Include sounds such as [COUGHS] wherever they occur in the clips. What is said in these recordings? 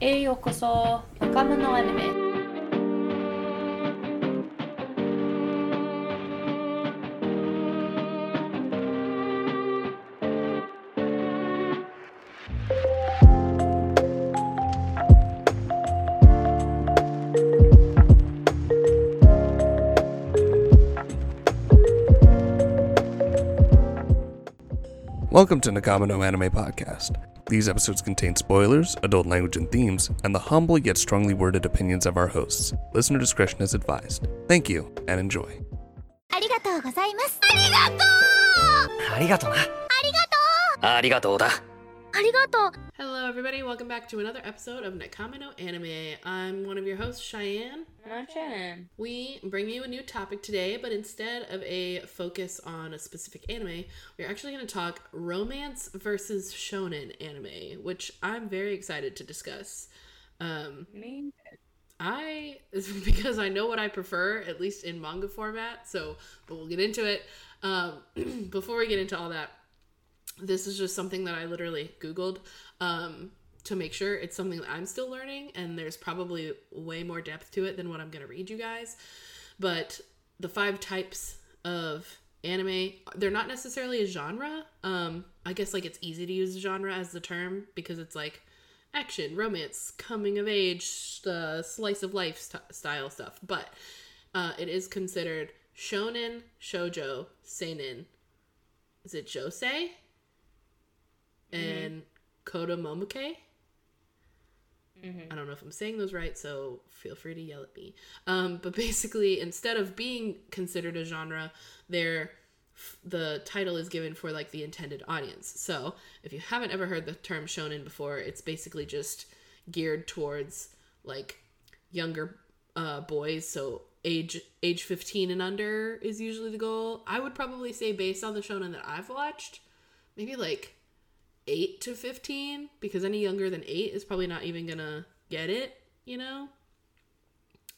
へようこそ若者アニメ Welcome to Nakamino Anime Podcast. These episodes contain spoilers, adult language and themes, and the humble yet strongly worded opinions of our hosts. Listener discretion is advised. Thank you and enjoy. ありがとうございますありがとうありがとな。ありがとう。ありがとうだ。 Arigato. Hello, everybody. Welcome back to another episode of Nakama no Anime. I'm one of your hosts, Cheyenne. And I'm Cheyenne. We bring you a new topic today, but instead of a focus on a specific anime, we're actually going to talk romance versus shonen anime, which I'm very excited to discuss. Um, Me I [LAUGHS] because I know what I prefer, at least in manga format. So, but we'll get into it. Um, [CLEARS THROAT] before we get into all that, this is just something that I literally Googled um, to make sure it's something that I'm still learning, and there's probably way more depth to it than what I'm going to read you guys. But the five types of anime, they're not necessarily a genre. Um, I guess like it's easy to use genre as the term because it's like action, romance, coming of age, uh, slice of life st- style stuff. But uh, it is considered shonen, shojo, seinen. Is it josei? And koda momoke? I don't know if I'm saying those right, so feel free to yell at me. Um, but [LAUGHS] basically, instead of being considered a genre, they're the title is given for like the intended audience. So if you haven't ever heard the term shonen before, it's basically just geared towards like younger uh, boys. So age age 15 and under is usually the goal. I would probably say based on the shonen that I've watched, maybe like 8 to 15 because any younger than 8 is probably not even going to get it, you know?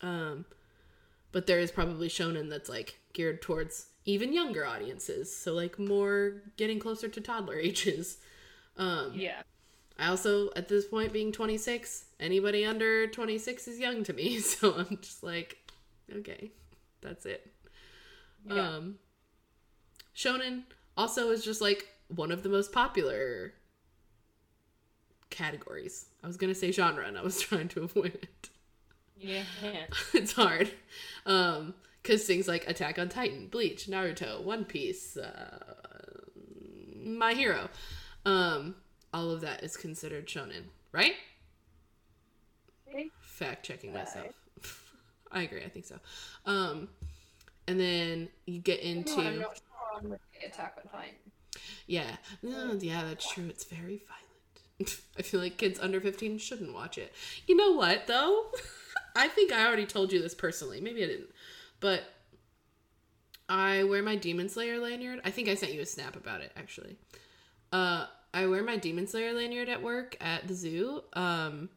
Um but there is probably shonen that's like geared towards even younger audiences. So like more getting closer to toddler [LAUGHS] ages. Um Yeah. I also, at this point, being 26, anybody under 26 is young to me. [LAUGHS] So I'm just like, okay, that's it. Yeah. Um, shonen also is just like one of the most popular categories. I was gonna say genre, and I was [LAUGHS] trying to avoid it. Yeah. [LAUGHS] it's hard, um, because things like Attack on Titan, Bleach, Naruto, One Piece, uh, My Hero, um, all of that is considered shonen, right? Fact checking myself. [LAUGHS] I agree. I think so. Um, and then you get into I'm not sure I'm Attack on Titan. yeah, no, yeah, that's true. It's very violent. [LAUGHS] I feel like kids under 15 shouldn't watch it. You know what, though? [LAUGHS] I think I already told you this personally. Maybe I didn't. But I wear my Demon Slayer lanyard. I think I sent you a snap about it, actually. Uh, I wear my Demon Slayer lanyard at work at the zoo. Um,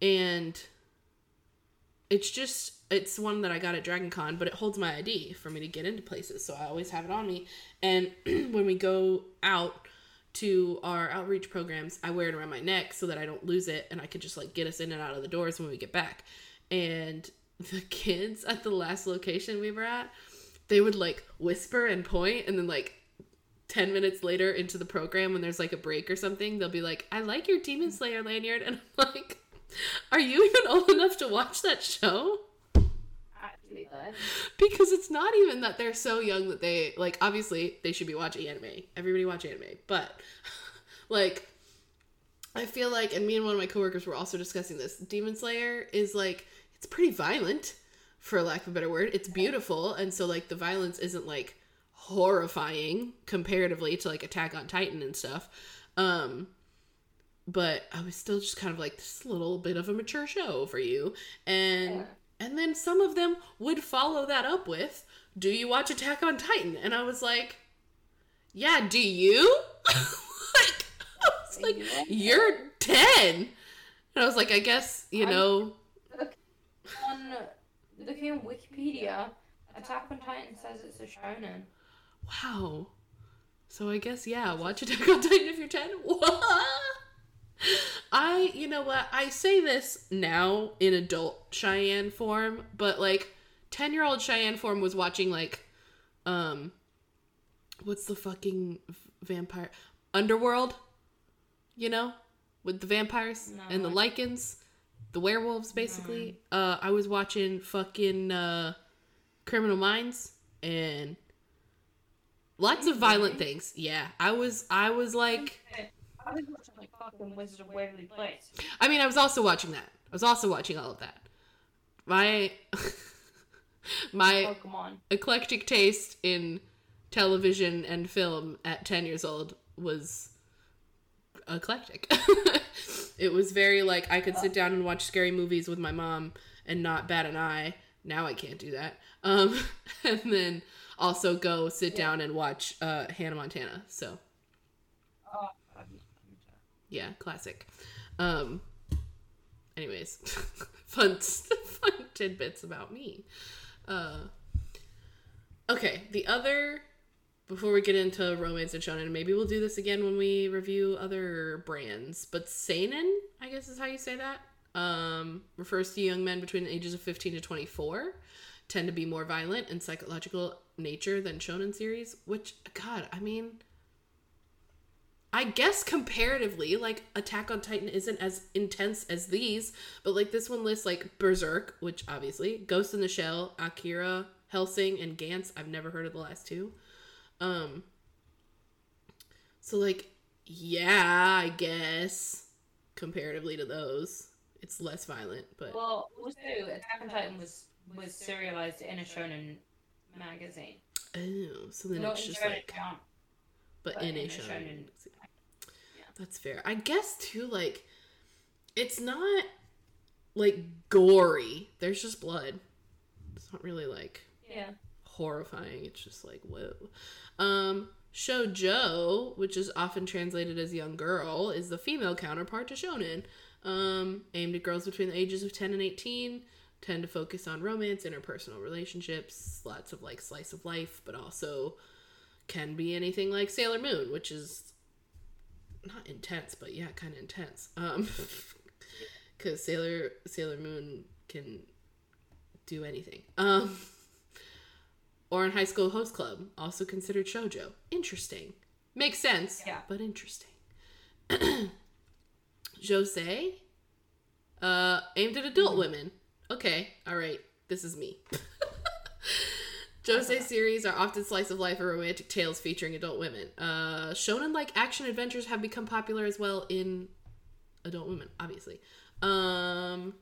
and it's just it's one that I got at Dragon Con, but it holds my ID for me to get into places, so I always have it on me. And [CLEARS THROAT] when we go out to our outreach programs, I wear it around my neck so that I don't lose it and I could just like get us in and out of the doors when we get back. And the [LAUGHS] kids at the last location we were at, they would like whisper and point and then like 10 minutes later into the program when there's like a break or something, they'll be like, I like your Demon Slayer lanyard. And I'm like, are you even old enough to watch that show? Though. Because it's not even that they're so young that they, like, obviously they should be watching anime. Everybody watch anime. But, [LAUGHS] like, I feel like, and me and one of my coworkers were also discussing this, Demon Slayer is like, it's pretty violent, for lack of a better word. It's beautiful. And so, like, the violence isn't like horrifying comparatively to like Attack on Titan and stuff. Um, but I was still just kind of like this little bit of a mature show for you. And Yeah. And then some of them would follow that up with, "Do you watch Attack on Titan?" And I was like, "Yeah, do you?" [LAUGHS] like I was like, Yeah. "You're 10." And I was like, "I guess, you know, On looking on Wikipedia, Attack on Titan says it's a shonen. wow." So I guess yeah, watch Attack on Titan if you're 10. [LAUGHS] What? I, you know what? I say this now in adult Cheyenne form, but like 10 year old Cheyenne form was watching like, um, what's the fucking vampire? Underworld? You know? With the vampires No, and the lycans, the werewolves basically. Uh, I was watching fucking, uh, Criminal Minds and lots of violent things. Yeah. I was, I was like, I was watching like fucking Wizard of Waverly Place. I mean, I was also watching that. I was also watching all of that. My [LAUGHS] my Pokemon. eclectic taste in television and film at 10 years old was eclectic. [LAUGHS] it was very like I could sit down and watch scary movies with my mom and not bat an eye. Now I can't do that. Um [LAUGHS] and then also go sit down and watch uh Hannah Montana. So, Oh, yeah, classic. Um anyways, [LAUGHS] fun [LAUGHS] fun tidbits about me. Uh okay, the other before we get into romance and shonen, maybe we'll do this again when we review other brands. But seinen, I guess is how you say that. Um, refers to young men between the ages of 15 to 24 tend to be more violent and psychological nature than shonen series, which god, I mean I guess comparatively, like Attack on Titan isn't as intense as these, but like this one lists like Berserk, which obviously Ghost in the Shell, Akira, Hellsing, and Gantz. I've never heard of the last two. Um. So like, yeah, I guess comparatively to those, it's less violent, but Well, also Attack on Titan was was serialized in a shonen magazine. oh, so then Not it's just like, count, but, but in a in a shonen. shonen- That's fair. I guess too, like, it's not like gory. There's just blood. It's not really like Yeah. horrifying. It's just like whoa. Um, shoujo, which is often translated as young girl, is the female counterpart to shonen. Um, aimed at girls between the ages of 10 and 18, tend to focus on romance, interpersonal relationships, lots of like slice of life, but also can be anything like Sailor Moon, which is not intense, but yeah, kind of intense. Um, [LAUGHS] because Sailor Sailor Moon can do anything. Um, [LAUGHS] or in High School Host Club, also considered shojo. Interesting, makes sense, Yeah. but interesting. [CLEARS THROAT] Josei, uh, aimed at adult women. Okay, all right, this is me. [LAUGHS] Josei series are often slice of life or romantic tales featuring adult women. Uh, shonen like action adventures have become popular as well in adult women, obviously. Um,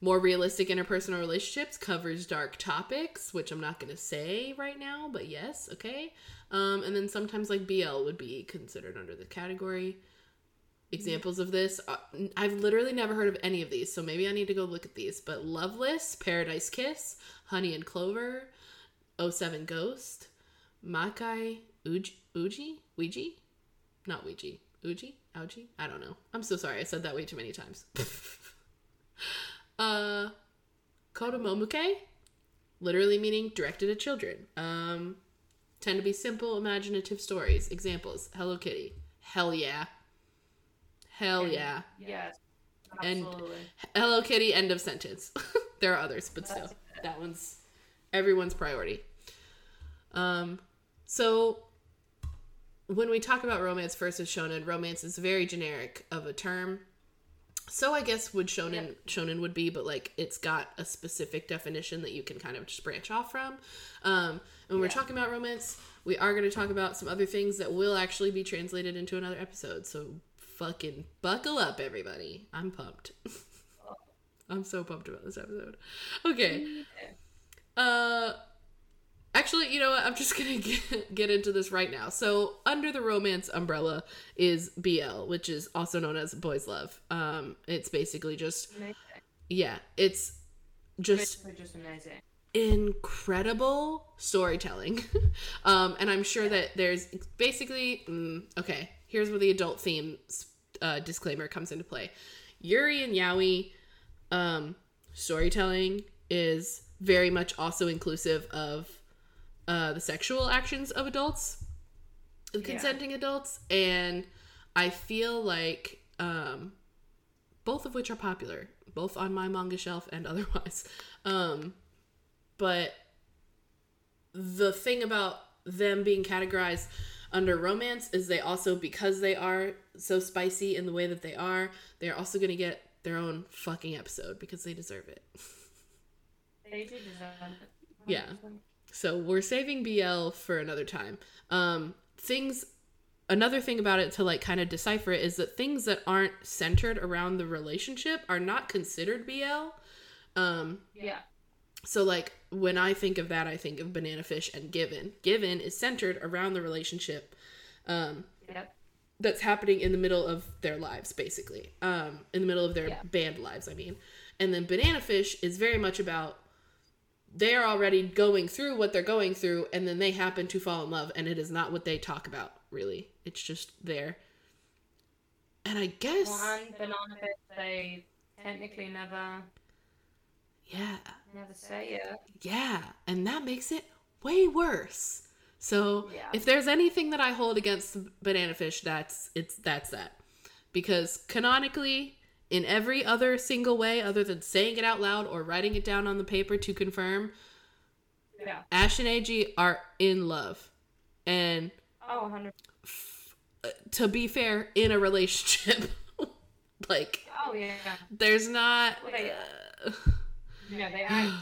more realistic interpersonal relationships covers dark topics, which I'm not going to say right now, but yes, okay. Um, and then sometimes like BL would be considered under the category. Examples of this, uh, I've literally never heard of any of these, so maybe I need to go look at these. But Loveless, Paradise Kiss, Honey and Clover, 07 Ghost, Makai Uji, Uji, Ouija, not Ouija, Uji, Ouji, I don't know. I'm so sorry, I said that way too many times. [LAUGHS] uh, Kodomomuke, literally meaning directed at children. Um, tend to be simple, imaginative stories. Examples: Hello Kitty, hell yeah, hell yeah. Yes. And- Absolutely. Hello Kitty, end of sentence. [LAUGHS] there are others, but still, that one's everyone's priority. Um, so when we talk about romance versus shonen, romance is very generic of a term. So I guess would shonen shonen would be, but like it's got a specific definition that you can kind of just branch off from. Um, and when we're talking about romance, we are going to talk about some other things that will actually be translated into another episode. So fucking buckle up, everybody. I'm pumped. [LAUGHS] I'm so pumped about this episode. Okay. Uh actually, you know what? I'm just [LAUGHS] going to get, into this right now. So, under the romance umbrella is BL, which is also known as boys love. Um it's basically just Amazing. yeah, it's just Basically just amazing. incredible storytelling. [LAUGHS] um, and I'm sure that there's basically, mm, okay, here's where the adult theme uh, disclaimer comes into play. Yuri and Yaoi um, storytelling is very much also inclusive of uh, the sexual actions of adults, of Yeah. consenting adults. And I feel like um, both of which are popular, both on my manga shelf and [LAUGHS] otherwise. Um, but the thing about them being categorized under romance is they also because they are so spicy in the way that they are, they're also going to get their own fucking episode because they deserve it. [LAUGHS] They do deserve it. Yeah. So we're saving BL for another time. Um, things, another thing about it to like kind of decipher it is that things that aren't centered around the relationship are not considered BL. Um, Yeah. so like when I think of that, I think of Banana Fish and Given. Given is centered around the relationship. Um, Yep. that's happening in the middle of their lives basically um in the middle of their Yeah. band lives i mean and then banana fish is very much about they're already going through what they're going through and then they happen to fall in love and it is not what they talk about really. It's just there. And i guess Well, and banana fish, they technically never, yeah. never say it. yeah and that makes it way worse. So Yeah. if there's anything that i hold against banana fish that's it's that's that. Because canonically in every other single way other than saying it out loud or writing it down on the paper to confirm Yeah. ash and Eiji are in love and Oh, 100. uh, to be fair in a relationship [LAUGHS] like Oh, yeah. there's not Well, they- uh, Yeah, they act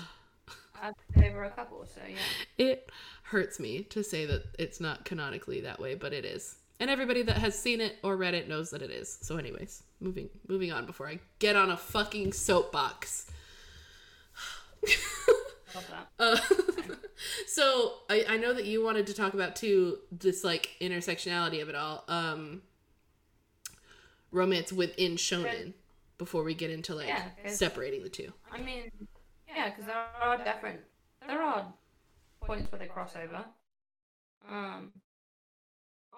as [SIGHS] they were a couple, so yeah. it hurts me to say that it's not canonically that way, but it is. And everybody that has seen it or read it knows that it is. So anyways, moving moving on before I get on a fucking soapbox. [LAUGHS] Uh, [LAUGHS] so I, I know that you wanted to talk about too this like intersectionality of it all. Um romance within shonen before we get into like Yeah, 'cause- separating the two. I mean, yeah, because there are different, there are points where they cross over. Um,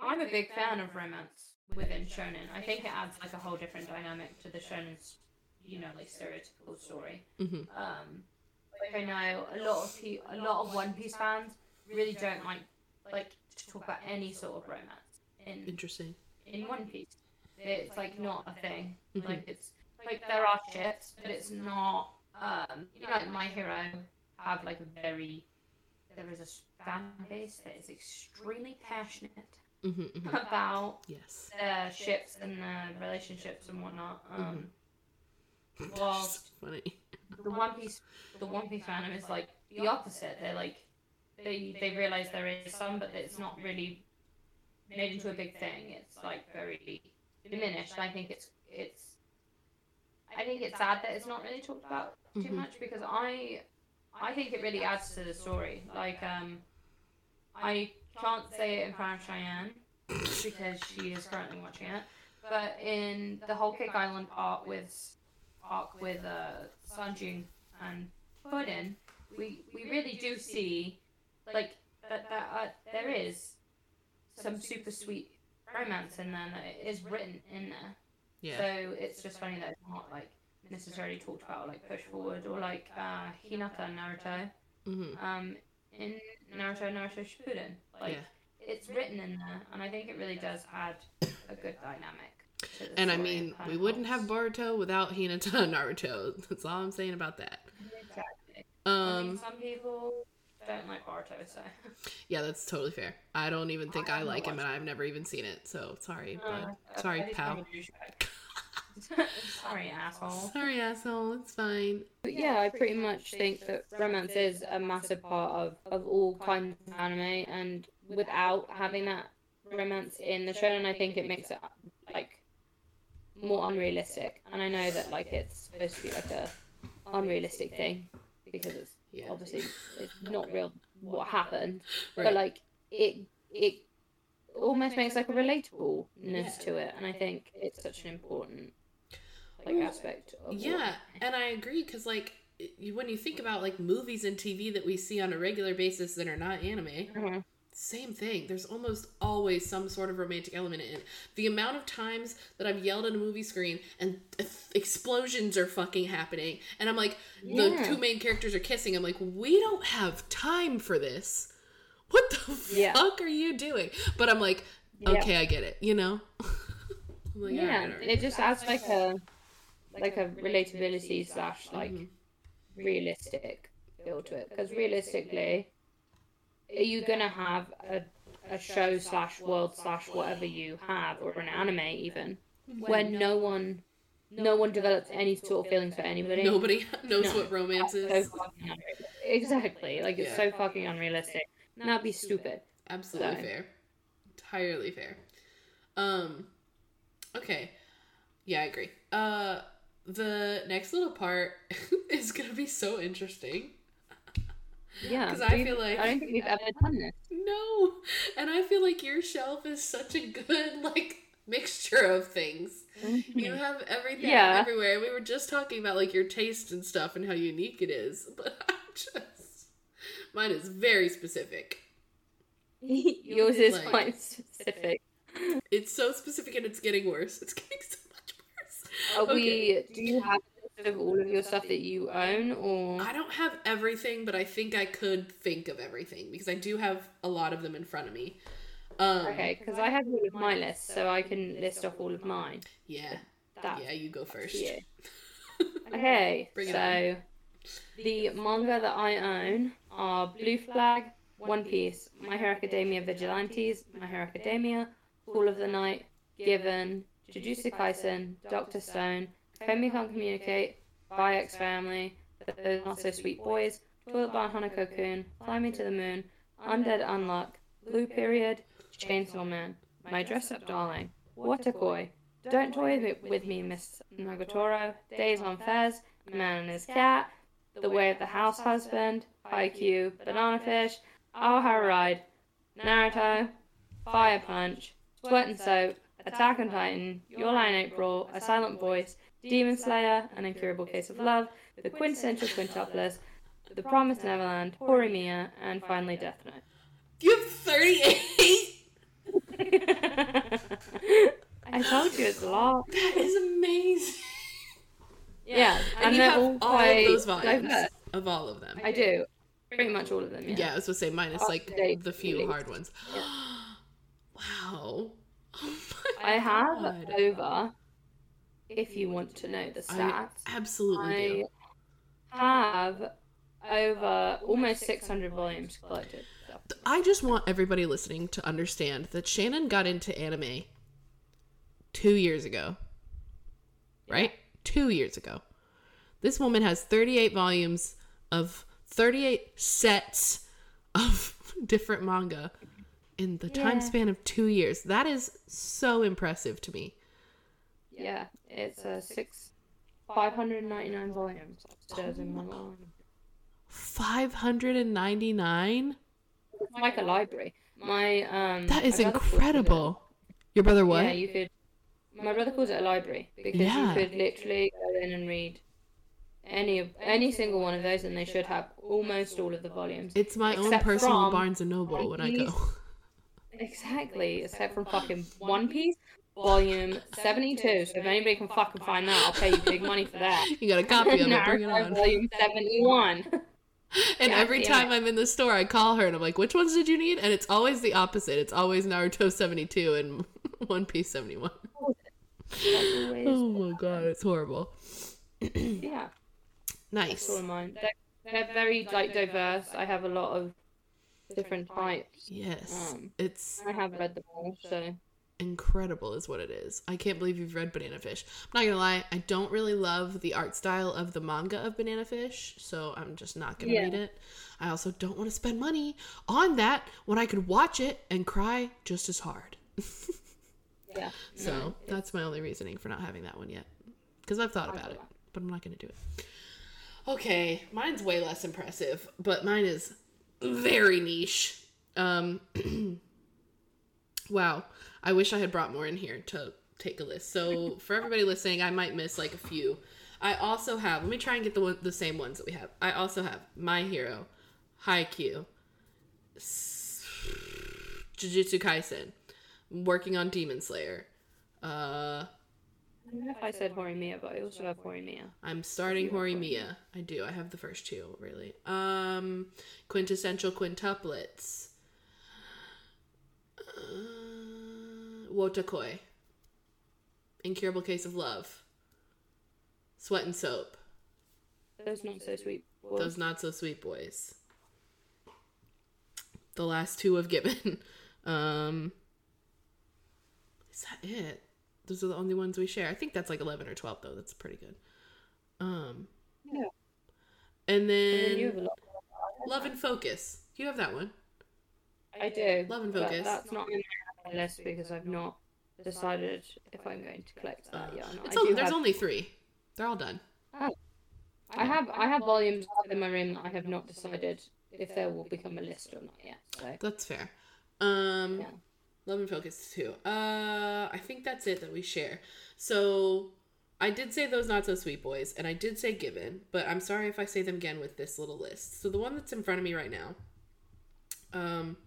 I'm a big fan of romance within shonen. I think it adds like a whole different dynamic to the shonen's, you know, like stereotypical story. hmm Um, like I know a lot of pe- a lot of One Piece fans really don't like like to talk about any sort of romance in Interesting. in One Piece. It's like not a thing. Mhm. Like it's like there are ships, but it's not. Um, you know, like My Hero have like a very there is a fan base that is extremely passionate hmm hmm about Yes. their ships and their relationships and whatnot. Um, Mm-hmm. Well, [LAUGHS] Just funny. the One Piece, the One Piece fandom is like the opposite. They're like they they realize there is some, but it's not really made into a big thing. It's like very diminished. I think it's it's. I think it's sad that it's not really talked about too Mhm. much because I, I think it really adds to the story. Like um, I can't say it in front of Cheyenne because she is currently watching it, but in the Whole Cake Island arc with arc with uh, Sanji and Pudding, we we really do see like that that uh, there is some super sweet romance in there that is written in there. Yeah. So it's just funny that it's not like necessarily talked about or, like push forward or like uh, Hinata and Naruto. hmm Um, in Naruto Naruto Shippuden, like Yeah. it's written in there, and I think it really does add a good dynamic. And I mean, we wouldn't have. Boruto without Hinata and Naruto. [LAUGHS] That's all I'm saying about that. Exactly. I mean, Um, some people don't like Boruto, so. [LAUGHS] yeah, that's totally fair. I don't even think I I like him, and I've never even seen it. So sorry, Uh, bud. Sorry, pal. [LAUGHS] kind of a douchebag. Sorry, asshole. Sorry, asshole. It's fine. But yeah, I pretty much think that romance is a massive part of, of all kinds of anime, and without having that romance in the shonen, I think it makes it like more unrealistic. And I know that like it's supposed to be like a unrealistic thing because it's Yeah. obviously it's not real what happened, Right. but like it it almost makes like a relatableness to it, and I think it's such an important like aspect of what- Yeah, and I agree because like when you think about like movies and TV that we see on a regular basis that are not anime, Mhm. same thing. There's almost always some sort of romantic element in it. The amount of times that I've yelled at a movie screen and explosions are fucking happening, and I'm like, the Yeah. two main characters are kissing. I'm like, we don't have time for this. What the Yeah. fuck are you doing? But I'm like, Yeah. okay, I get it. You know. [LAUGHS] I'm like, yeah, it just adds like a like a relatability slash like Mhm. realistic feel to it. Because realistically, are you gonna have a a show slash world slash whatever you have, or an anime even, when no one no one develops any sort of feelings for anybody? Nobody [LAUGHS] knows No. what romance is. fucking unrealistic. Exactly, like it's Yeah. so fucking unrealistic. And that'd be stupid. Absolutely So- fair. Entirely fair. Um okay. Yeah, I agree. Uh the next little part [LAUGHS] is gonna be so interesting. Yeah, because I feel like- I don't think we've ever done this. No. And I feel like your shelf is such a good like mixture of things. You have everything Mm-hmm. Yeah. everywhere. We were just talking about like your taste and stuff and how unique it is, [LAUGHS] but I just mine is very specific. [LAUGHS] Yours is Like- quite specific. It's so specific and it's getting worse. It's getting so. Are Okay. we? Do you have of all of your stuff that you own, or I don't have everything, but I think I could think of everything because I do have a lot of them in front of me. Um, okay? Because I have all of my list, so I can list off all of mine. Yeah. That's Yeah, you go first. you. [LAUGHS] Okay, so the manga that I own are Blue Flag, One Piece, My Hero Academia Vigilantes, My Hero Academia, Call of the Night, Given, Jujutsu Kaisen, Doctor Stone, Komi Can't Communicate, X Family, Those Not So Sweet Boys, Toilet Bound Hanako-kun, Fly Me to the Moon, Undead Unluck, Blue Period, Chainsaw Man, My Dress Up Darling, What a Waterkoi, Don't Toy With- Me, Miss Nagatoro, Days on Fez, Man and His Cat, The Way of the House Husband, Haikyuu, Banana Fish, High Ride, Naruto, Fire Punch, Sweat and Soap, Attack on Titan, Your Lie in April, A Silent Voice, Demon Slayer, An Incurable Case of Love, The Quintessential Quintuplets, The Promised Neverland, Horimiya, and finally Death Note. You have 38? [LAUGHS] I told you it's a lot. That is amazing. Yeah, And, and, you have all all of those volumes diverse. of all of them. I do. Pretty much all of them, yeah. Yeah, I was to say minus like the few hard ones. [GASPS] wow. Oh I have God. over, if you want to know the I stats, absolutely I do. have over almost 600 volumes collected. I just want everybody listening to understand that Shannon got into anime two years ago. Right? Two years ago. This woman has 38 volumes of 38 sets of [LAUGHS] different manga in the time span of two years. That is so impressive to me. Yeah, it's a six, 599 volumes upstairs in my room. 599? It's like a library. My um. That is my brother calls it a- incredible. Your brother what? Yeah, you could. My brother calls it a library because Yeah. you could literally go in and read any of any single one of those, and they should have almost all of the volumes. it's my own personal Barnes and Noble when I go. [LAUGHS] Exactly, except from fucking One Piece, volume seventy-two. So if anybody can fucking find that, I'll pay you big money for that. [LAUGHS] You got a copy of it, [LAUGHS] bring it Naruto, on. Volume seventy-one. [LAUGHS] And God every time it. I'm in the store, I call her and I'm like, which ones did you need? And it's always the opposite. It's always Naruto 72 and One Piece 71. Oh my god, it's horrible. Yeah, [CLEARS THROAT] Nice. that's all mine. They're, they're very like diverse. I have a lot of different types. Yes. Um, It's I have read them all, so incredible, is what it is. I can't believe you've read Banana Fish. I'm not gonna lie, I don't really love the art style of the manga of Banana Fish, so I'm just not gonna Yeah. read it. I also don't want to spend money on that when I could watch it and cry just as hard. [LAUGHS] yeah. So no, that's my only reasoning for not having that one yet. Because I've thought about it, but I'm not going to do it. Okay, mine's way less impressive, but mine is very niche. Um, [CLEARS THROAT] wow, I wish I had brought more in here to take a list. So for everybody listening, I might miss like a few. I also have. Let me try and get the one, the same ones that we have. I also have My Hero, Haikyuu, S- Jujutsu Kaisen, working on Demon Slayer. Uh, I don't know if I said Horimiya, but I also have Horimiya. I'm starting Horimiya. I do. I have the first two, really. Um, quintessential quintuplets. Uh, Wotakoi. Incurable Case of Love, Sweat and Soap, Those not so sweet. boys. Those Not So Sweet Boys. The last two of Given. [LAUGHS] Um, is that it? Those are the only ones we share. I think that's like 11 or 12, though. That's pretty good. Um, Yeah. and And then you have then. Love and Focus. You have that one. I do. Love and Focus. That's not in my list because I've not decided if I'm going to collect that yet. or not. It's only, there's have- only three. They're all done. Oh. I have I have volumes in my room that I have not decided if there will become a list or not yet. So That's fair. Um, Yeah. Love and Focus too. Uh, I think that's it that we share. So I did say those not so sweet boys, and I did say Given, but I'm sorry if I say them again with this little list. So the one that's in front of me right now, um,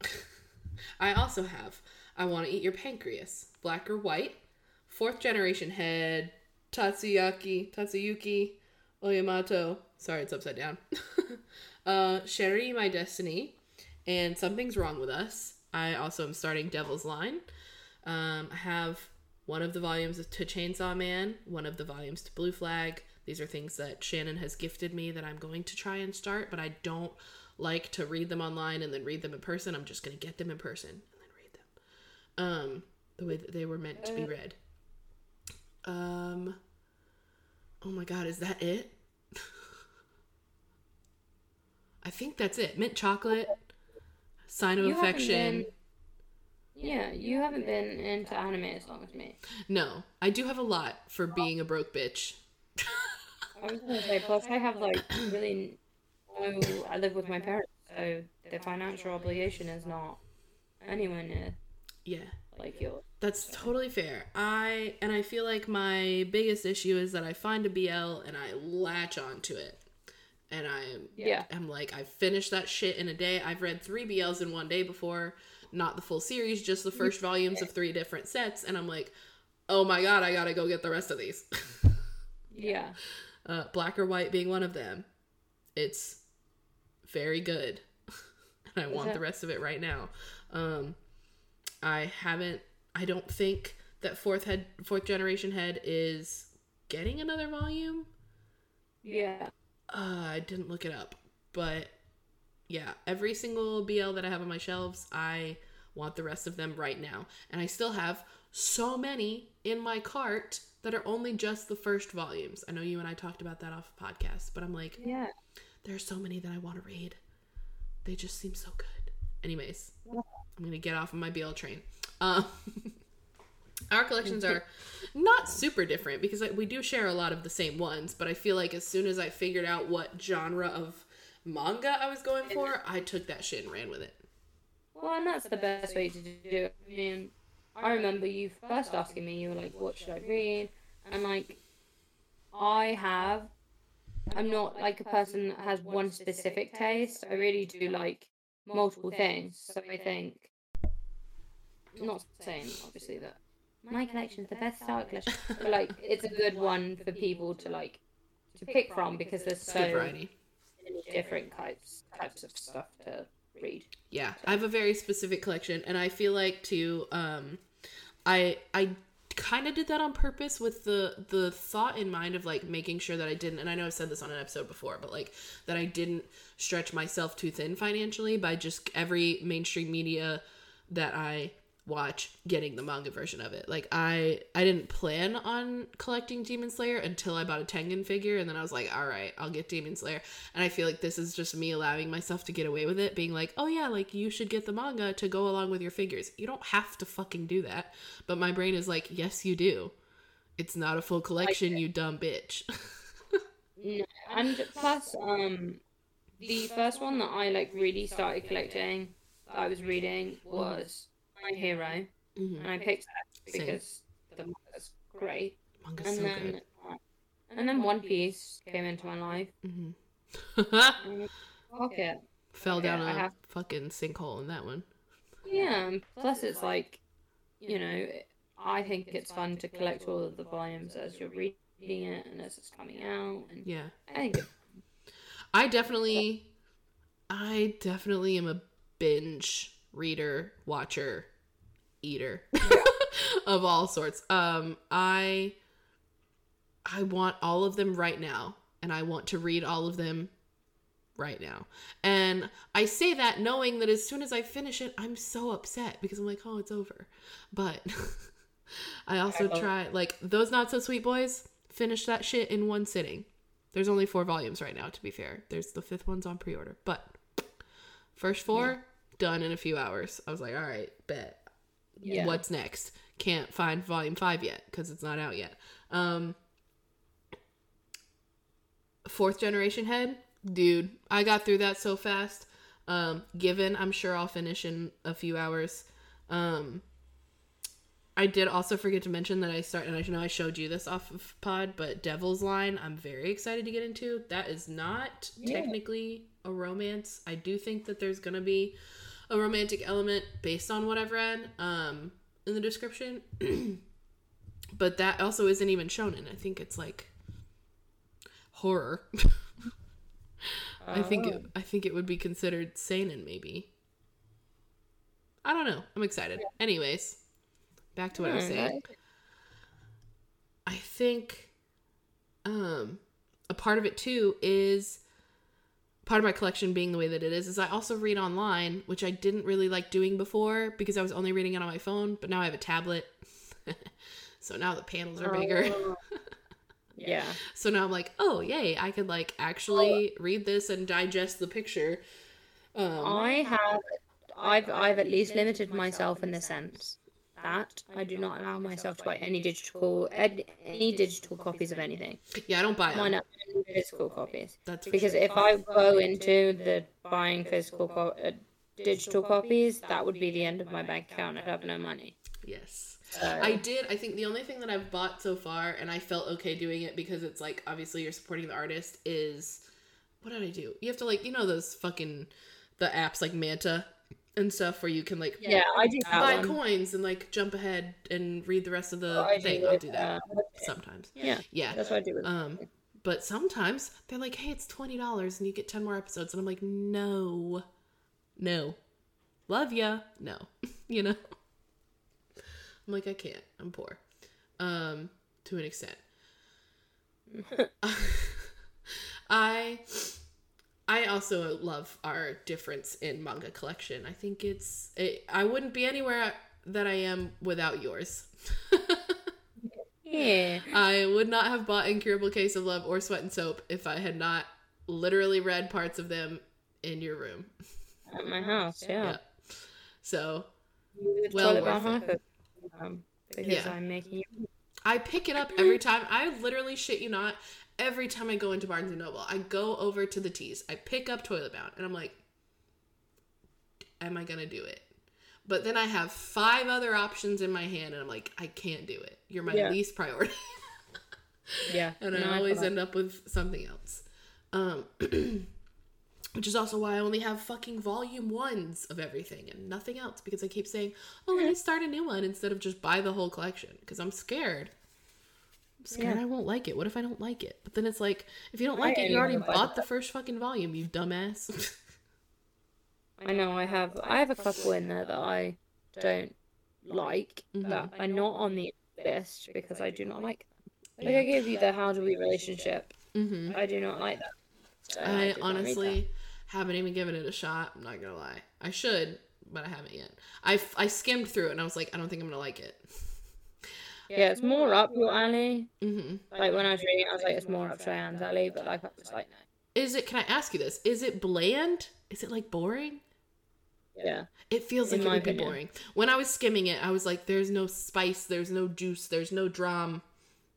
[LAUGHS] I also have I Want to Eat Your Pancreas, Black or White, Fourth Generation Head, Tatsuyaki, Tatsuyuki, Oyamato. Sorry, it's upside down. [LAUGHS] uh, Sherry, My Destiny, and Something's Wrong with Us. I also am starting Devil's Line. Um, I have one of the volumes to Chainsaw Man, one of the volumes to Blue Flag. These are things that Shannon has gifted me that I'm going to try and start, but I don't like to read them online and then read them in person. I'm just going to get them in person and then read them. Um, the way that they were meant to be read. Um, oh my god, is that it? [LAUGHS] I think that's it. Mint chocolate, sign of You affection. yeah, you haven't been into anime as long as me. No, I do have a lot for being a broke bitch. I was gonna say, plus I have like really no. I live with my parents, so the financial obligation is not anywhere near Yeah, like yours. that's totally fair. I and I feel like my biggest issue is that I find a BL and I latch onto it. And I Yeah. I'm like I finished that shit in a day. I've read 3 BLs in one day before, not the full series, just the first volumes of 3 different sets and I'm like, "Oh my god, I got to go get the rest of these." [LAUGHS] Yeah. uh, black or white being one of them. It's very good, [LAUGHS] and I want it? the rest of it right now. Um, I haven't. I don't think that fourth head, fourth generation head is getting another volume. Yeah. Uh, I didn't look it up, but yeah, every single BL that I have on my shelves, I want the rest of them right now, and I still have so many in my cart that are only just the first volumes. I know you and I talked about that off podcast, but I'm like, Yeah. there's so many that I want to read. They just seem so good. Anyways, I'm gonna get off of my BL train. Um, [LAUGHS] our collections are not super different because like, we do share a lot of the same ones. But I feel like as soon as I figured out what genre of manga I was going for, I took that shit and ran with it. Well, and that's the best way to do it. I mean, I remember you first asking me, you were like, what should I read? And, like, I have, I'm not like a person that has one specific taste. I really do like multiple things. So I think, not saying, obviously, that my collection is the best art [LAUGHS] collection, but, like, it's a good one for people to, like, to pick from because there's so many different types types of stuff to read. Yeah, I have a very specific collection, and I feel like too. Um, I I kind of did that on purpose with the the thought in mind of like making sure that I didn't. And I know I've said this on an episode before, but like that I didn't stretch myself too thin financially by just every mainstream media that I watch getting the manga version of it. Like I I didn't plan on collecting Demon Slayer until I bought a Tengen figure and then I was like, "All right, I'll get Demon Slayer." And I feel like this is just me allowing myself to get away with it, being like, "Oh yeah, like you should get the manga to go along with your figures." You don't have to fucking do that. But my brain is like, "Yes, you do." It's not a full collection, you dumb bitch. [LAUGHS] No, and plus, um, the first one that I like really started collecting, I was reading was My Hero, Mhm. and I picked that Same. because the manga's great. Manga's And so then, good. uh, and then One Piece came into my life. hmm [LAUGHS] fuck it. Fell down a have- fucking sinkhole in that one. Yeah, plus it's like, you know, I think it's fun to collect all of the volumes as you're reading it and as it's coming out. And Yeah. I think I definitely I definitely am a binge reader, watcher, eater. [LAUGHS] of all sorts. Um, I I want all of them right now, and I want to read all of them right now. And I say that knowing that as soon as I finish it, I'm so upset because I'm like, oh, it's over. But [LAUGHS] I also I try like those not so sweet boys. Finish that shit in one sitting. There's only four volumes right now. To be fair, there's the fifth one's on pre-order, but first four done in a few hours. I was like, all right, bet. Yeah. what's next? Can't find volume five yet because it's not out yet. Um fourth generation head dude i got through that so fast. Um given i'm sure i'll finish in a few hours. Um i did also forget to mention that i start and i know i showed you this off of pod but devil's line i'm very excited to get into. That is not Yeah. technically a romance. I do think that there's gonna be a romantic element based on what I've read um, in the description. [CLEARS THROAT] but that also isn't even shown in. I think it's like horror. [LAUGHS] I think it, I think it would be considered seinen maybe. I don't know. I'm excited. Anyways, back to what I was saying. I think um a part of it too is part of my collection being the way that it is is I also read online, which I didn't really like doing before because I was only reading it on my phone, but now I have a tablet. [LAUGHS] so now the panels are bigger. Oh. [LAUGHS] yeah. So now I'm like, "Oh, yay, I could like actually read this and digest the picture." Um I have, I've, I've at least limited myself in the sense that I do not allow myself to buy any digital, ed, any digital copies of anything. yeah, I don't buy Why them. not any physical copies? That's Because sure. if I go into the buying physical, co- uh, digital copies, that would be the end of my bank account. I'd have no money. yes. So, I did. I think the only thing that I've bought so far, and I felt okay doing it because it's like obviously you're supporting the artist. Is what did I do? You have to like you know those fucking the apps like Manta and stuff where you can like yeah, I do that buy one. coins and like jump ahead and read the rest of the I thing. do I'll do that uh, sometimes. Yeah, Yeah. that's what I do with. Um, but sometimes they're like, "Hey, it's twenty dollars and you get ten more episodes," and I'm like, "No, no, love ya, no," [LAUGHS] you know. I'm like, I can't. I'm poor, um, to an extent. [LAUGHS] [LAUGHS] I, I also love our difference in manga collection. I think it's. It, I wouldn't be anywhere that I am without yours. yeah, I would not have bought Incurable Case of Love or Sweat and Soap if I had not literally read parts of them in your room. at my house. Yeah. Yeah. So Well worth it. Um, because Yeah. I'm making. I pick it up every time. I literally shit you not. Every time I go into Barnes and Noble, I go over to the teas. I pick up Toilet Bound, and I'm like, "Am I gonna do it?" But then I have five other options in my hand, and I'm like, "I can't do it. You're my Yeah. least priority." [LAUGHS] Yeah, and I I always feel end up with something else. Um, [CLEARS THROAT] which is also why I only have fucking volume ones of everything and nothing else because I keep saying, "Oh, let me [LAUGHS] start a new one" instead of just buy the whole collection because I'm scared. I'm scared Yeah. I won't like it. What if I don't like it? But then it's like, if you don't I like it, you already bought the first fucking volume, you dumbass. [LAUGHS] I know I have I have a couple in there that I don't like Mm-hmm. that are not on the list because I do not like them. Like I gave you the how do we relationship. hmm I do not like that. So I did not read that. honestly haven't even given it a shot. I'm not gonna lie. I should, but I haven't yet. I I skimmed through it and I was like, I don't think I'm gonna like it. [LAUGHS] Yeah, it's more up your alley. hmm Like when I was reading, it, I was like, it's more up Cheyenne's alley, but like I was like, no. Is it? Can I ask you this? Is it bland? Is it like boring? Yeah. It feels like it my would be boring. When I was skimming it, I was like, "There's no spice. There's no juice. There's no drama.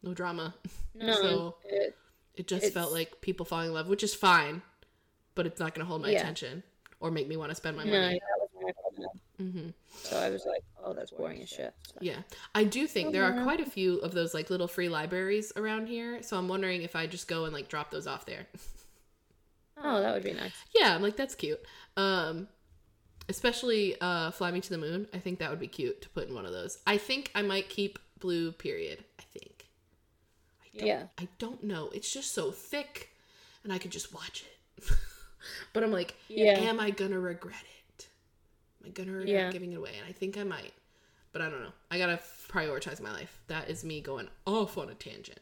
No drama." No. So it- it just felt like people falling in love, which is fine, but it's not going to hold my Yeah. attention or make me want to spend my no, money. that was my problem. hmm So I was like, oh, that's boring as shit. So- Yeah, I do think there are quite a few of those like little free libraries around here. So I'm wondering if I just go and like drop those off there. Oh, that would be nice. Yeah, I'm like that's cute. Um especially uh Fly Me to the Moon. I think that would be cute to put in one of those. I think I might keep Blue Period. I think. I don't, Yeah. I don't know. It's just so thick and I could just watch it. [LAUGHS] but I'm like, Yeah. am I going to regret it? Am I to regret Yeah. giving it away? And I think I might. but I don't know. I gotta prioritize my life. That is me going off on a tangent.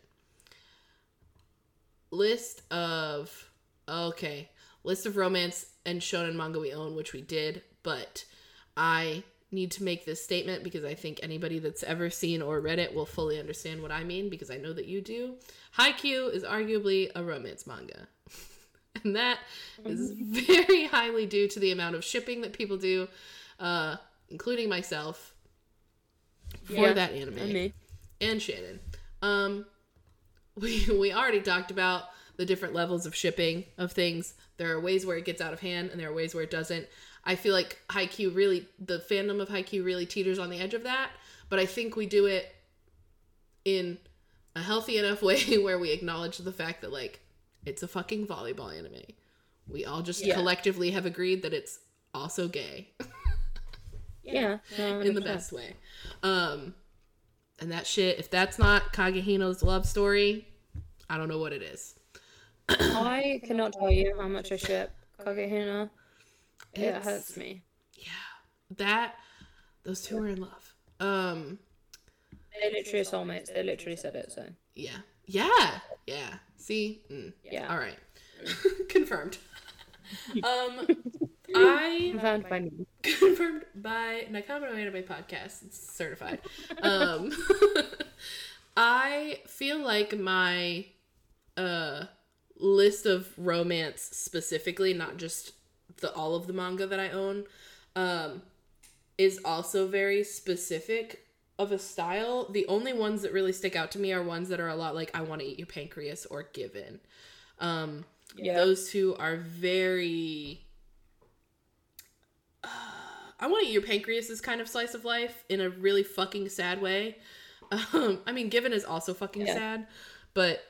List of okay, list of romance and shonen manga we own, which we did, but I need to make this statement because I think anybody that's ever seen or read it will fully understand what I mean because I know that you do. Haikyuu is arguably a romance manga. [LAUGHS] and that is very highly due to the amount of shipping that people do, uh, including myself, for Yeah, that anime and me. and Shannon. Um, [LAUGHS] we we already talked about the different levels of shipping of things. There are ways where it gets out of hand, and there are ways where it doesn't. I feel like Haikyuu really, the fandom of Haikyuu really teeters on the edge of that, but I think we do it in a healthy enough [LAUGHS] way where we acknowledge the fact that like it's a fucking volleyball anime. We all just Yeah. collectively have agreed that it's also gay [LAUGHS] Yeah, no, in the best way. Um, and that shit, if that's not Kagehina's love story, I don't know what it is. I [COUGHS] cannot tell you how much I ship Kagehina. It It's- hurts me. Yeah, that those two are in love. Um, They're literally soulmates. They literally said it. So yeah, yeah, yeah. See, mm. yeah, all right, [LAUGHS] confirmed. [LAUGHS] um, I [LAUGHS] confirmed by me. confirmed by Nakama no Anime Podcast. It's certified. Um, I feel like my uh list of romance specifically, not just the all of the manga that I own, um, is also very specific of a style. The only ones that really stick out to me are ones that are a lot like I want to eat your pancreas or Given. Um, Yeah. those two are very I want to eat your pancreas is kind of slice of life in a really fucking sad way. Um, I mean, Given is also fucking Yeah. sad, but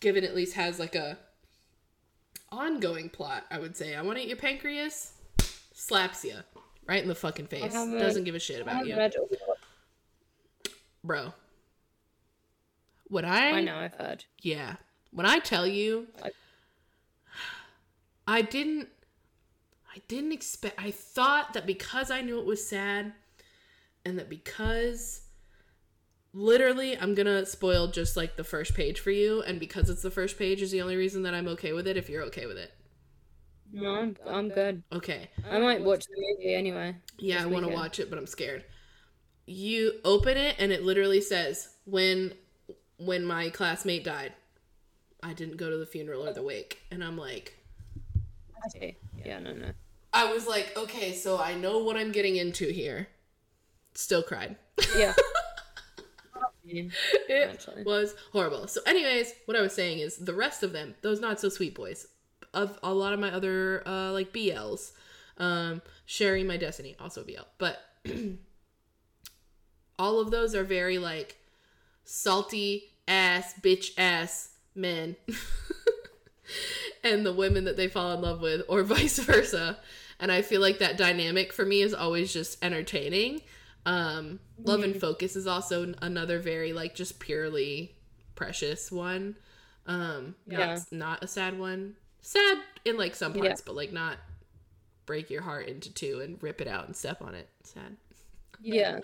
Given at least has like a ongoing plot. I would say. I want to eat your pancreas. Slaps you right in the fucking face. Doesn't give a shit about you, bro. What I I know. I've heard. yeah. When I tell you, I- I didn't. I didn't expect. I thought that because I knew it was sad, and that because. Literally, I'm gonna spoil just like the first page for you, and because it's the first page is the only reason that I'm okay with it. If you're okay with it, No, I'm, I'm good. okay. I might watch the movie anyway. Yeah, I want to watch it, but I'm scared. You open it, and it literally says when when my classmate died. I didn't go to the funeral or the wake, and I'm like, I. Yeah, no, no. I was like, okay, so I know what I'm getting into here. Still cried. [LAUGHS] Yeah. it was horrible. So, anyways, what I was saying is the rest of them, those not so sweet boys, of a lot of my other uh, like BLs, um, sharing my destiny, also BL, but [CLEARS THROAT] all of those are very like salty ass bitch ass men. [LAUGHS] and the women that they fall in love with, or [LAUGHS] vice versa. And I feel like that dynamic for me is always just entertaining. Um, Love and Focus is also another very like just purely precious one. Um, Yeah. not, not a sad one. Sad in like some parts, Yeah. but like not break your heart into two and rip it out and step on it. Sad. Yeah.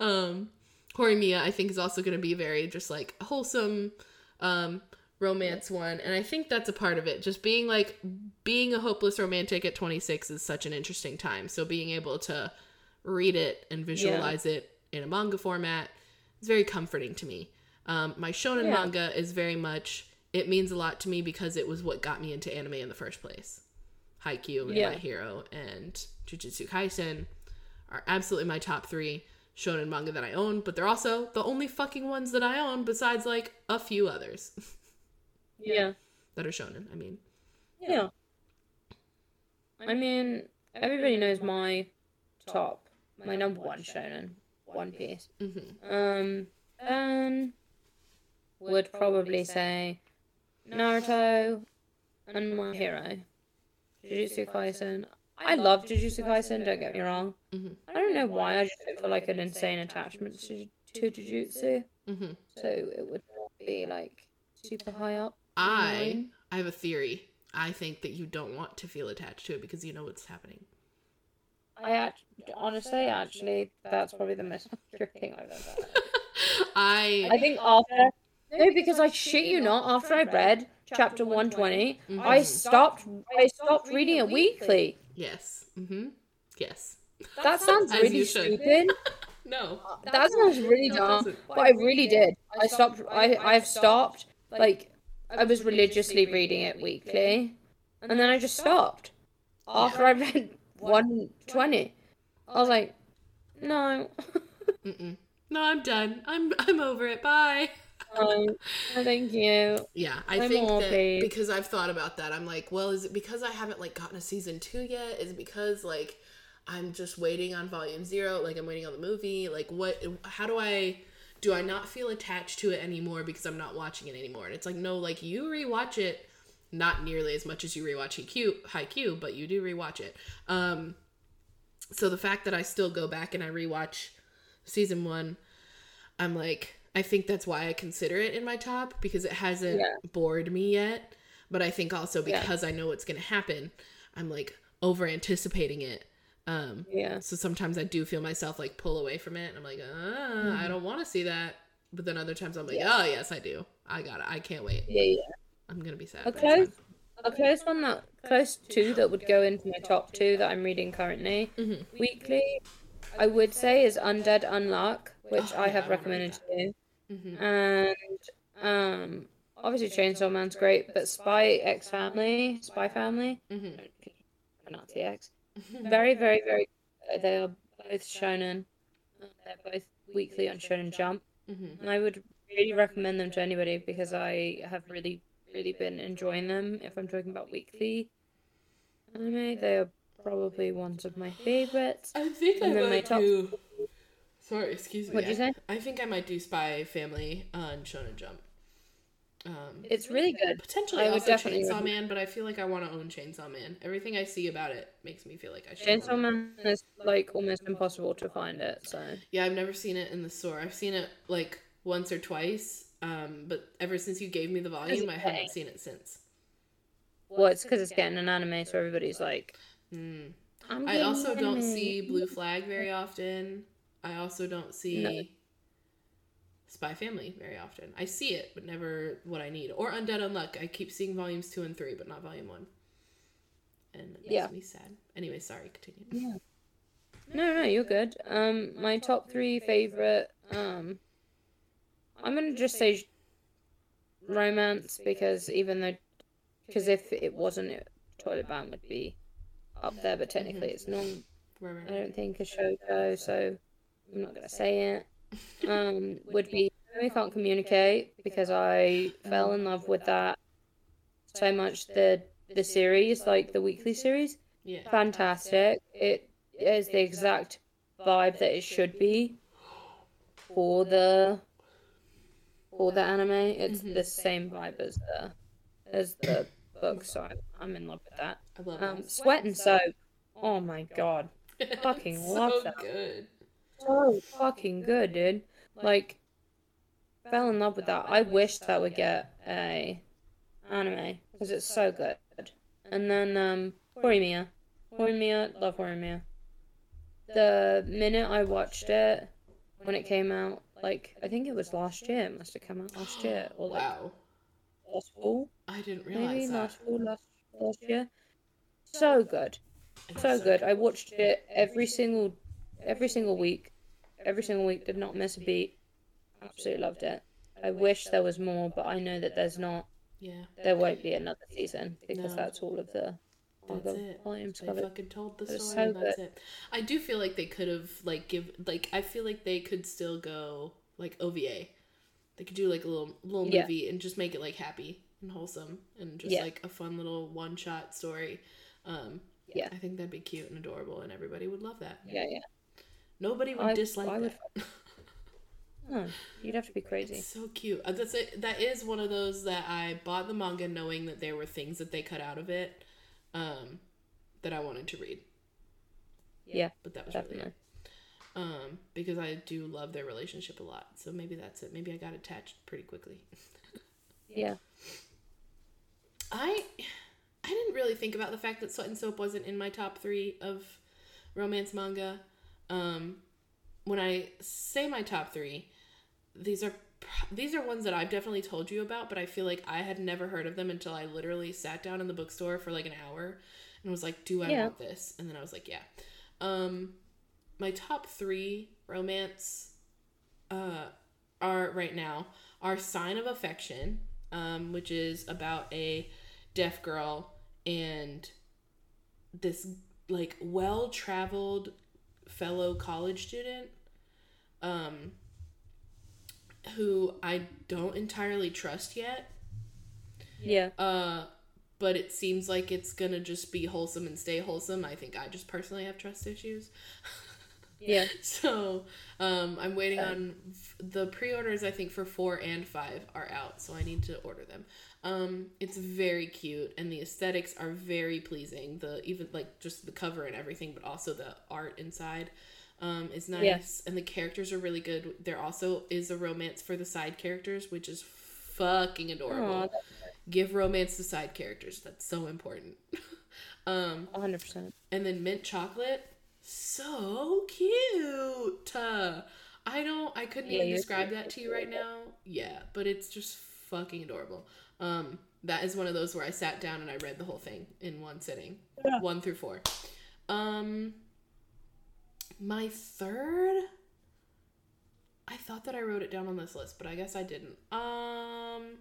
Um, Horimiya, I think, is also going to be very just like wholesome um, romance one. And I think that's a part of it. Just being like, being a hopeless romantic at 26 is such an interesting time. So being able to read it and visualize it in a manga format is very comforting to me. Um, my shonen Yeah. manga is very much, it means a lot to me because it was what got me into anime in the first place. Haikyuu and Yeah. My Hero and Jujutsu Kaisen are absolutely my top three shonen manga that I own, but they're also the only fucking ones that I own besides like a few others [LAUGHS] Yeah. that are shonen. I mean, Yeah. I mean, everybody knows my top, my number one shonen, One Piece. hmm Um, then would probably say Naruto and My Hero. Jujutsu Kaisen. I love Jujutsu Kaisen, don't get me wrong. Mhm. I don't know why, I just feel like an insane attachment to, to Jujutsu. hmm So it would be like super high up. I I have a theory. I think that you don't want to feel attached to it because you know what's happening. I act- honestly, actually, that's probably the most [LAUGHS] accurate thing I've ever. [LAUGHS] I I think after no, because I shit you not, after I read chapter one twenty, I stopped. I stopped reading it weekly. Yes. Mm-hmm. Yes. That sounds As really stupid. [LAUGHS] No. That sounds really No, dumb. doesn't. But I really did. I stopped. I I've stopped. Like I was religiously reading it weekly, and then I just stopped after I read one twenty. I was like, no, Mm-mm. No, I'm done. I'm I'm over it. Bye. [LAUGHS] no, thank you. Yeah, I I'm think that paid. because I've thought about that, I'm like, well, is it because I haven't like gotten a season two yet? Is it because like I'm just waiting on volume zero? Like I'm waiting on the movie? Like what? How do I? Do I not feel attached to it anymore because I'm not watching it anymore? And it's like, no, like you rewatch it, not nearly as much as you rewatch Haikyuu, Haikyuu, but you do rewatch it. Um, so the fact that I still go back and I rewatch season one, I'm like, I think that's why I consider it in my top because it hasn't Yeah. bored me yet. But I think also Yeah. because I know what's gonna happen, I'm like over anticipating it. Um, Yeah. so sometimes I do feel myself like pull away from it. And I'm like, ah, I don't want to see that. But then other times I'm like, Mm-hmm. Yeah. oh yes, I do. I got it. I can't wait. Yeah, yeah. I'm gonna be sad. A close, a close one that close two that would go into my top two that I'm reading currently Mhm. weekly. I would say is Undead Unluck, which Oh, I yeah, have recommended to you, Mhm. and um, obviously Chainsaw Man's great, but Spy X Family, Spy Family, Mhm. pronounce the X, very, very, very. They are both shonen. They're both weekly on Shonen Jump. Mhm. And I would really recommend them to anybody because I have really, really been enjoying them. If I'm talking about weekly anime, they are probably ones of my favorites. I think I And then my top- do. Sorry, excuse me. What'd you I- say? I think I might do Spy Family on Shonen Jump. Um, It's really good. potentially I would also definitely Chainsaw recommend- Man, but I feel like I want to own Chainsaw Man. Everything I see about it makes me feel like I should. Chainsaw. Man is like almost impossible to find it. So Yeah, I've never seen it in the store. I've seen it like once or twice, um, but ever since you gave me the volume, I haven't seen it since. well, it's because it's getting an anime, so everybody's like, Mm. I also don't see Blue Flag very often. I also don't see No. Spy Family very often. I see it, but never what I need. Or Undead Unluck. I keep seeing volumes two and three, but not volume one. And it makes Yeah. me sad. Anyway, sorry, continue. Yeah. No, no, you're good. Um, my top three favorite. Um, I'm gonna just say romance because even though, because if it wasn't, it, Toilet Bound would be up there, but technically it's not. Right, right, I don't think a shoujo, so I'm not gonna say it. [LAUGHS] Um, would be we can't communicate because I fell in love with that so much. The the series, like the weekly series, Yeah. fantastic. It is the exact vibe that it should be for the for the anime. It's Mhm. the same vibe as the as the book, so I'm, I'm in love with that. I love Um, that. Sweat and Soap. Oh my god, [LAUGHS] fucking It's love so that. good. So fucking good, dude. Like, fell in love with that. I wish that would get a anime because it's so good. And then um, Horimiya, Horimiya, love Horimiya. The minute I watched it when it came out, like I think it was last year. It must have come out last year or like Wow. last fall, I didn't maybe realize that. last fall, last last year. So good so good. I watched it every single every single week. Every single week, did not miss a beat. Absolutely loved it. I wish there was more, but I know that there's not. Yeah. There won't be another season because No. that's all of the That's it. volumes They covered. fucking told the story. so and that's it. I do feel like they could have like give like I feel like they could still go like OVA. They could do like a little little Yeah. movie and just make it like happy and wholesome and just Yeah. like a fun little one shot story. Um, Yeah. I think that'd be cute and adorable, and everybody would love that. Yeah, yeah. Nobody would I- dislike I would- that. No, [LAUGHS] you'd have to be crazy. It's so cute. Uh, That's it. That is one of those that I bought the manga knowing that there were things that they cut out of it, um, that I wanted to read. Yeah, But that was really definitely. it. Um, because I do love their relationship a lot. So maybe that's it. Maybe I got attached pretty quickly. [LAUGHS] Yeah. I I didn't really think about the fact that Sweat and Soap wasn't in my top three of romance manga. Um, when I say my top three, these are these are ones that I've definitely told you about, but I feel like I had never heard of them until I literally sat down in the bookstore for like an hour and was like, "Do I Yeah. want this?" And then I was like, "Yeah." Um, my top three romance uh, are right now are "Sign of Affection," um, which is about a deaf girl and this like well traveled fellow college student um who I don't entirely trust yet. Yeah. Uh but it seems like it's gonna just be wholesome and stay wholesome. I think I just personally have trust issues. [LAUGHS] Yeah. So um, I'm waiting on the pre-orders. I think for four and five are out, so I need to order them. Um, it's very cute, and the aesthetics are very pleasing. The even like just the cover and everything, but also the art inside um, is nice, Yes. and the characters are really good. There also is a romance for the side characters, which is fucking adorable. Aw, Give romance to side characters. That's so important. [LAUGHS] um, 100%. and then mint chocolate so cute uh, i don't i couldn't Yeah, even describe that to you right now yeah but it's just fucking adorable. Um that is one of those where i sat down and i read the whole thing in one sitting. Yeah. one through four. Um my third i thought that i wrote it down on this list but i guess i didn't. Um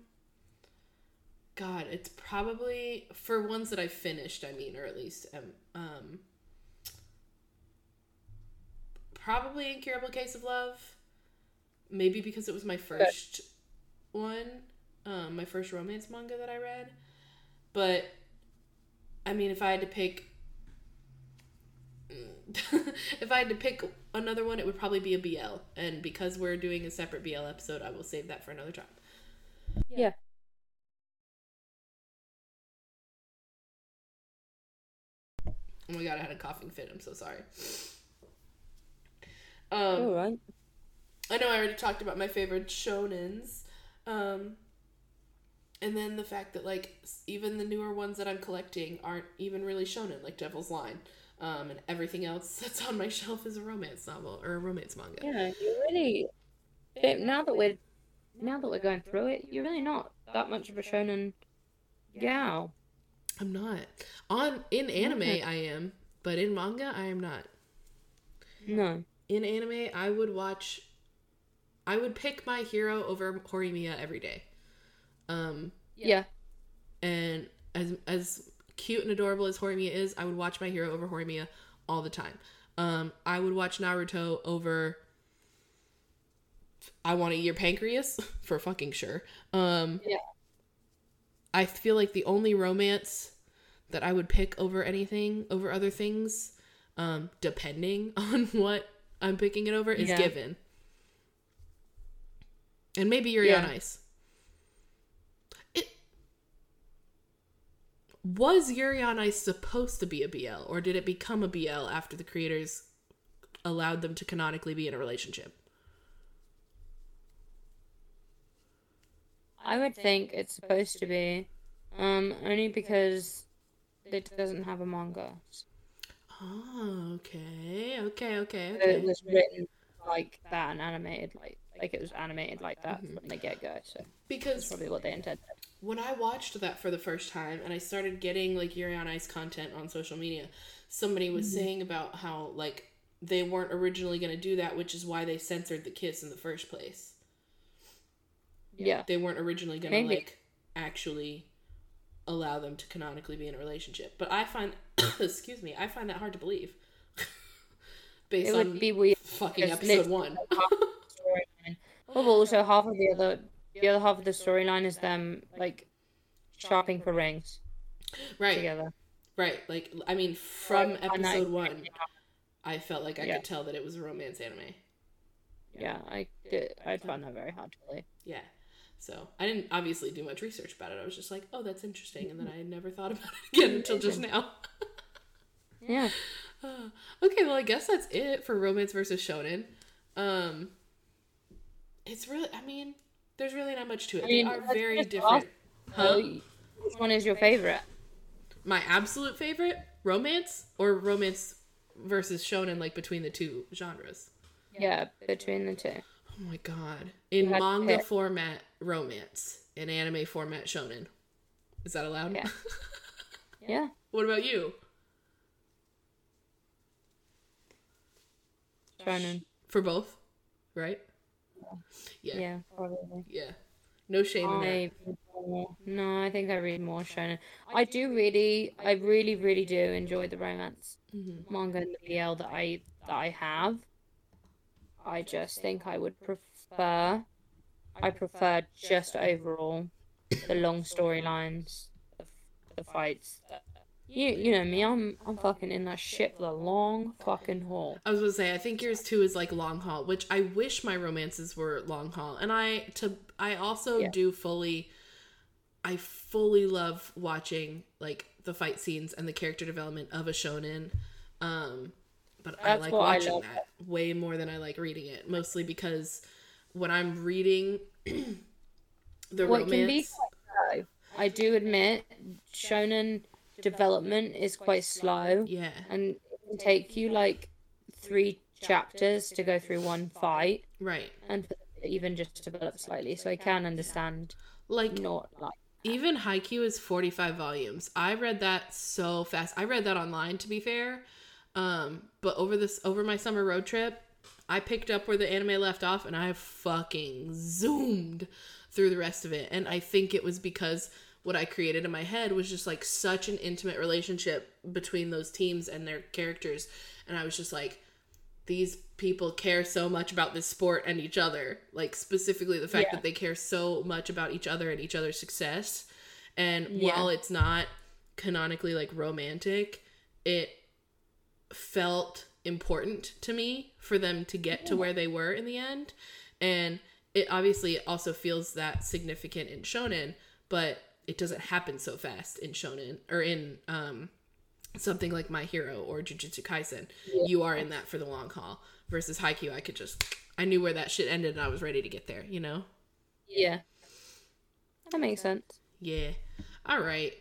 god it's probably for ones that i finished i mean or at least um, um probably incurable case of love. Maybe because it was my first one um my first romance manga that i read but i mean if i had to pick [LAUGHS] if i had to pick another one it would probably be a bl and because we're doing a separate bl episode i will save that for another time Yeah. oh my god i had a coughing fit i'm so sorry um All right. I know I already talked about my favorite shonens. Um, and then the fact that, like, even the newer ones that I'm collecting aren't even really shonen, like Devil's Line. Um, and everything else [LAUGHS] that's on my shelf is a romance novel or a romance manga. Yeah, you really. eh, Now that we're now that we're going through it, you're really not that much of a shonen gal. I'm not. On in anime I am, but in manga I am not. No. In anime I would watch I would pick my hero over Horimiya every day. Um Yeah. and as as cute and adorable as Horimiya is, I would watch My Hero over Horimiya all the time. Um, I would watch Naruto over. I want to eat your pancreas [LAUGHS] for fucking sure. Um, Yeah. I feel like the only romance that I would pick over anything over other things, um, depending [LAUGHS] on what I'm picking it over, is Yeah. Given. And maybe Yuri on Yeah. Ice. Was Yuri on Ice supposed to be a BL, or did it become a BL after the creators allowed them to canonically be in a relationship? I would think it's supposed to be, um, only because it doesn't have a manga. Oh, okay, okay, okay, So. It was written like that and animated like like it was animated like that Mhm. from the get go. So that's Because probably what they intended. When I watched that for the first time and I started getting like Yuri on Ice content on social media, somebody was mm-hmm. saying about how like they weren't originally going to do that, which is why they censored the kiss in the first place. Yeah. They weren't originally going to like actually allow them to canonically be in a relationship. But I find [COUGHS] excuse me, I find that hard to believe. [LAUGHS] Based It on would be weird. fucking because episode 1. half of the storyline- Oh, but also half of the other the other half of the storyline is them like shopping for rings right. together. Right. Like I mean from Like, and I- episode 1 I felt like I Yeah. could tell that it was a romance anime. Yeah, I did. I found that very hard to believe. Yeah. So I didn't obviously do much research about it. I was just like, oh, that's interesting. And then I had never thought about it again [LAUGHS] until just now. Yeah. [SIGHS] okay, well, I guess that's it for romance versus shonen. Um, it's really, I mean, there's really not much to it. I mean, they are very different. ask- Huh? Which one is your favorite? My absolute favorite romance or romance versus shonen like between the two genres. Yeah, between the two. Oh my god. In manga format, romance. In anime format, shonen. Is that allowed? Yeah. [LAUGHS] Yeah. what about you? Shonen. For both, right? Yeah. Yeah, probably. Yeah. No shame in that. I read more. No, I think I read more shonen. I do really, I really, really do enjoy the romance Mhm. manga and the BL that I that I have. I just think I would prefer, I prefer just overall the long storylines, the, the fights. You you know me, I'm I'm fucking in that shit for the long fucking haul. I was gonna say, I think yours too is like long haul, which I wish my romances were long haul. And I to I also Yeah. do fully I fully love watching like the fight scenes and the character development of a shonen. Um but I like I watching love. that way more than I like reading it. Mostly because when I'm reading [CLEARS THROAT] the What can be romance. I do admit, shonen development is quite slow. Yeah. and it can take you like three chapters to go through one fight Right. and even just develop slightly so i can understand Like not like Even Haikyuu is 45 volumes. I read that so fast. I read that online to be fair. Um, but over this over my summer road trip, I picked up where the anime left off and I fucking zoomed through the rest of it. And I think it was because what I created in my head was just like such an intimate relationship between those teams and their characters. And I was just like, these people care so much about this sport and each other. Like specifically the fact Yeah. that they care so much about each other and each other's success. And Yeah. while it's not canonically like romantic, it felt important to me for them to get to where they were in the end. And it obviously also feels that significant in shonen, but it doesn't happen so fast in shonen or in um something like My Hero or Jujutsu Kaisen. You are in that for the long haul. Versus Haikyuu, I could just I knew where that shit ended and I was ready to get there, you know? yeah that makes sense Yeah. All right.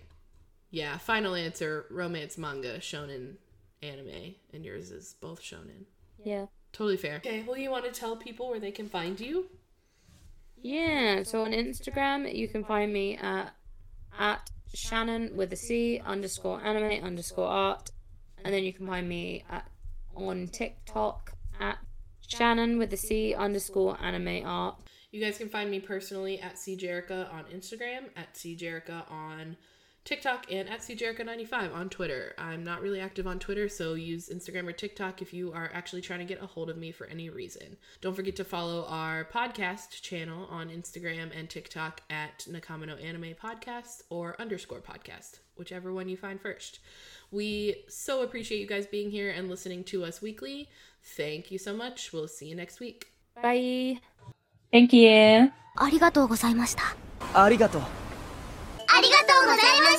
Yeah, final answer romance manga, shonen anime, and yours is both shonen. yeah Totally fair. Okay, well, you want to tell people where they can find you? yeah so on instagram you can find me at at shannon with a c underscore anime underscore art. And then you can find me at on tiktok at shannon with a c underscore anime art. You guys can find me personally at CJerica on Instagram, at CJerica on TikTok and at jericho 95 on Twitter. I'm not really active on Twitter, so use Instagram or TikTok if you are actually trying to get a hold of me for any reason. Don't forget to follow our podcast channel on Instagram and TikTok at Nakama no Anime Podcast or underscore podcast, whichever one you find first. We so appreciate you guys being here and listening to us weekly. Thank you so much. We'll see you next week. Bye. Thank you. ありがとうございました。ありがとう。ありがとうございまし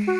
た。